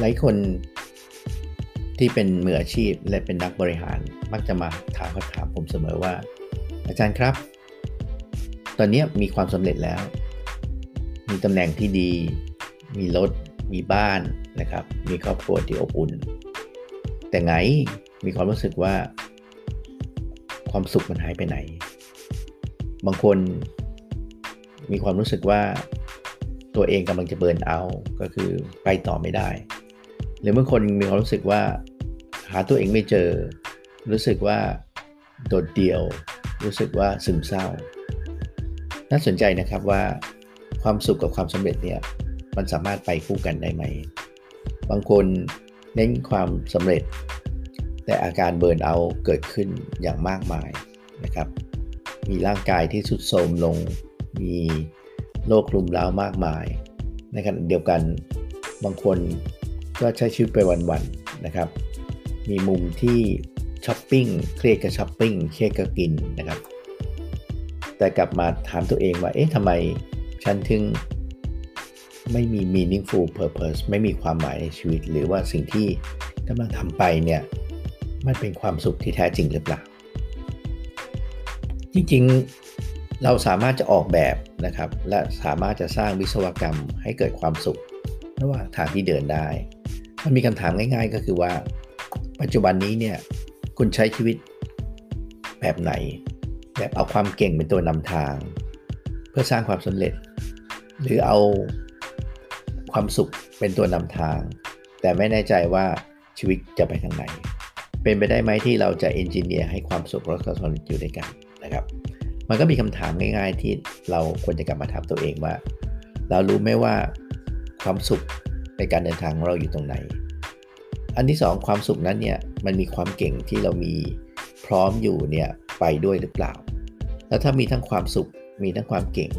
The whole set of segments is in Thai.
หลายคนที่เป็นมืออาชีพและเป็นนักบริหารมักจะมาถามคำถามผมเสมอว่า อาจารย์ครับ ตอนนี้มีความสำเร็จแล้ว มีตำแหน่งที่ดี มีรถ มีบ้านนะครับ มีครอบครัวที่อบอุ่น แต่ไงมีความรู้สึกว่า ความสุขมันหายไปไหน บางคนมีความรู้สึกว่าตัวเองกำลังจะเบิร์นเอา ก็คือไปต่อไม่ได้ หรือบางคนมีความรู้สึกว่า หาตัวเองไม่เจอ รู้สึกว่าโดดเดี่ยว รู้สึกว่าซึมเศร้า น่าสนใจนะครับว่าความสุขกับความสำเร็จเนี่ยมันสามารถไปคู่กันได้ไหม บางคนเน้นความสำเร็จ แต่อาการเบิร์นเอาเกิดขึ้นอย่างมากมายนะครับ มีร่างกายที่ทรุดโทรมลง มีโรครุมเร้ามากมาย ในขณะเดียวกันบางคน ก็ใช้ชีวิตไปวันๆนะครับ มีมุมที่ช้อปปิ้งเครียดกับช้อปปิ้งเครียดกับกินนะครับ แต่กลับมาถามตัวเองว่า เอ๊ะทำไมฉันถึงไม่มี meaningful purpose ไม่มีความหมายในชีวิต หรือว่าสิ่งที่กำลังทำไปเนี่ย มันเป็นความสุขที่แท้จริงหรือเปล่า จริงๆ เราสามารถจะออกแบบนะครับ และสามารถจะสร้างวิศวกรรมให้เกิดความสุข ระหว่างทางที่เดินได้ มันมีคำถามง่าย ๆ ก็คือว่า ปัจจุบันนี้เนี่ยคุณใช้ชีวิตแบบไหน แบบเอาความเก่งเป็นตัวนำทาง เพื่อสร้างความสำเร็จ หรือเอาความสุขเป็นตัวนำทาง แต่ไม่แน่ใจว่าชีวิตจะไปทางไหน เป็นไปได้ไหมที่เราจะเอนจิเนียร์ให้ความสุขและความสำเร็จอยู่ด้วยกันนะครับ มันก็มีคำถามง่าย ๆ ที่เราควรจะกลับมาถามตัวเองว่า เรารู้ไหมว่าความสุข ในการเดินทางของเราอยู่ตรงไหน อันที่สองความสุขนั้นเนี่ยมันมีความเก่งที่เรามีพร้อมอยู่เนี่ยไปด้วยหรือเปล่า แล้วถ้ามีทั้งความสุขมีทั้งความเก่ง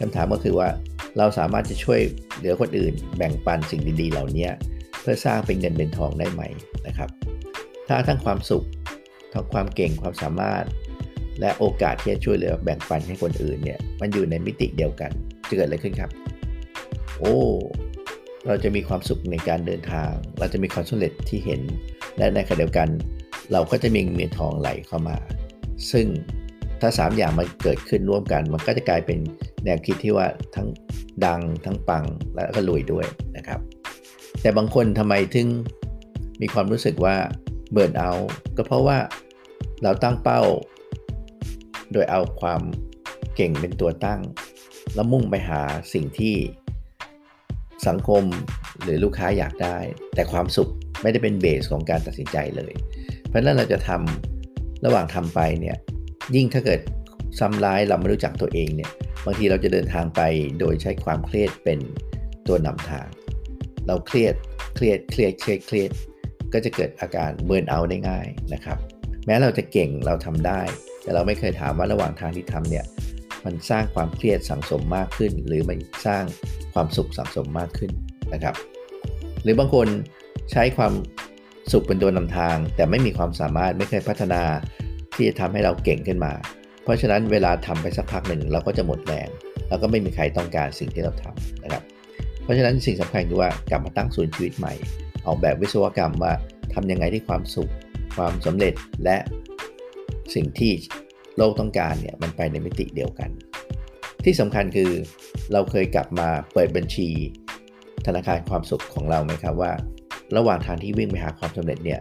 คำถามก็คือว่าเราสามารถจะช่วยเหลือคนอื่น แบ่งปันสิ่งดีๆ เหล่านี้เพื่อสร้างเป็นเงินเป็นทองได้ไหมนะครับ ถ้าทั้งความสุขทั้งความเก่งความสามารถ และโอกาสที่จะช่วยเหลือแบ่งปันให้คนอื่นเนี่ยมันอยู่ในมิติเดียวกันจะเกิดอะไรขึ้นครับ โอ้ เราจะมีความสุขในการเดินทาง เราจะมีความสำเร็จที่เห็น และในขณะเดียวกัน เราก็จะมีเงินทองไหลเข้ามา ซึ่งถ้า 3 อย่างมันเกิดขึ้นร่วมกัน มันก็จะกลายเป็นแนวคิดที่ว่าทั้งดังทั้งปังและก็รวยด้วยนะครับ แต่บางคนทำไมถึงมีความรู้สึกว่าเบิร์นเอาก็เพราะว่าเราตั้งเป้า โดยเอาความเก่งเป็นตัวตั้ง แล้วมุ่งไปหาสิ่งที่ สังคมหรือลูกค้าอยากได้ แต่ความสุขไม่ได้เป็นเบสของการตัดสินใจเลย เพราะนั้นเราจะทำระหว่างทำไปเนี่ยยิ่งถ้าเกิดซ้ำร้ายเราไม่รู้จักตัวเองเนี่ยบางทีเราจะเดินทางไปโดยใช้ความเครียดเป็นตัวนำทาง เราเครียดเครียดเครียดเครียดเครียดก็จะเกิดอาการเบิร์นเอาได้ง่ายนะครับ แม้เราจะเก่งเราทำได้ แต่เราไม่เคยถามว่าระหว่างทางที่ทำเนี่ยมันสร้างความเครียดสังสมมากขึ้น หรือมันสร้าง ความสุขสังสมมากขึ้นนะครับ หรือบางคนใช้ความสุขเป็นตัวนำทาง แต่ไม่มีความสามารถไม่เคยพัฒนาที่จะทำให้เราเก่งขึ้นมา เพราะฉะนั้นเวลาทำไปสักพักหนึ่งเราก็จะหมดแรง แล้วก็ไม่มีใครต้องการสิ่งที่เราทำนะครับ เพราะฉะนั้นสิ่งสำคัญคือว่ากลับมาตั้งศูนย์ชีวิตใหม่ ออกแบบวิศวกรรมว่าทำยังไงที่ความสุข ความสำเร็จและสิ่งที่โลกต้องการเนี่ยมันไปในมิติเดียวกัน ที่สำคัญคือเราเคยกลับมาเปิดบัญชี ธนาคารความสุขของเราไหมครับว่า ระหว่างทางที่วิ่งไปหาความสำเร็จเนี่ย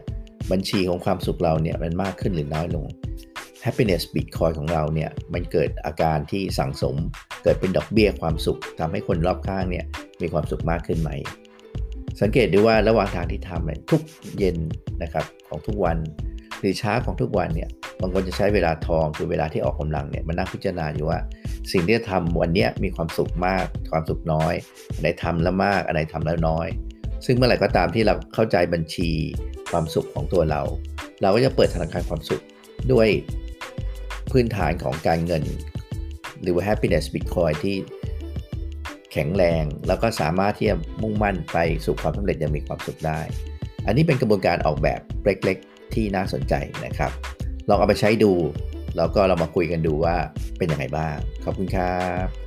บัญชีของความสุขเราเนี่ยมันมากขึ้นหรือน้อยลง happiness bitcoin ของเราเนี่ยมันเกิดอาการที่สังสม เกิดเป็นดอกเบี้ยความสุขทำให้คนรอบข้างเนี่ยมีความสุขมากขึ้นไหม สังเกตดูว่าระหว่างทางที่ทำเนี่ยทุกเย็นนะครับของทุกวัน หรือเช้าของทุกวันเนี่ย บางคนจะใช้เวลาทองคือเวลาที่ออกกำลังเนี่ยมันนั่งพิจารณาอยู่ว่า สิ่งที่จะทำวันนี้มีความสุขมาก ความสุขน้อยอะไรทำแล้วมากอะไรทำแล้วน้อย ซึ่งเมื่อไหร่ก็ตามที่เราเข้าใจบัญชีความสุขของตัวเรา เราก็จะเปิดธนาคารความสุขด้วยพื้นฐานของการเงิน หรือว่า happiness bitcoin ที่แข็งแรงแล้วก็สามารถที่จะมุ่งมั่นไปสู่ความสำเร็จอย่างมีความสุขได้ อันนี้เป็นกระบวนการออกแบบเล็กๆที่น่าสนใจนะครับ ลองเอาไปใช้ดู แล้วก็เรามาคุยกันดูว่าเป็นยังไงบ้าง ขอบคุณครับ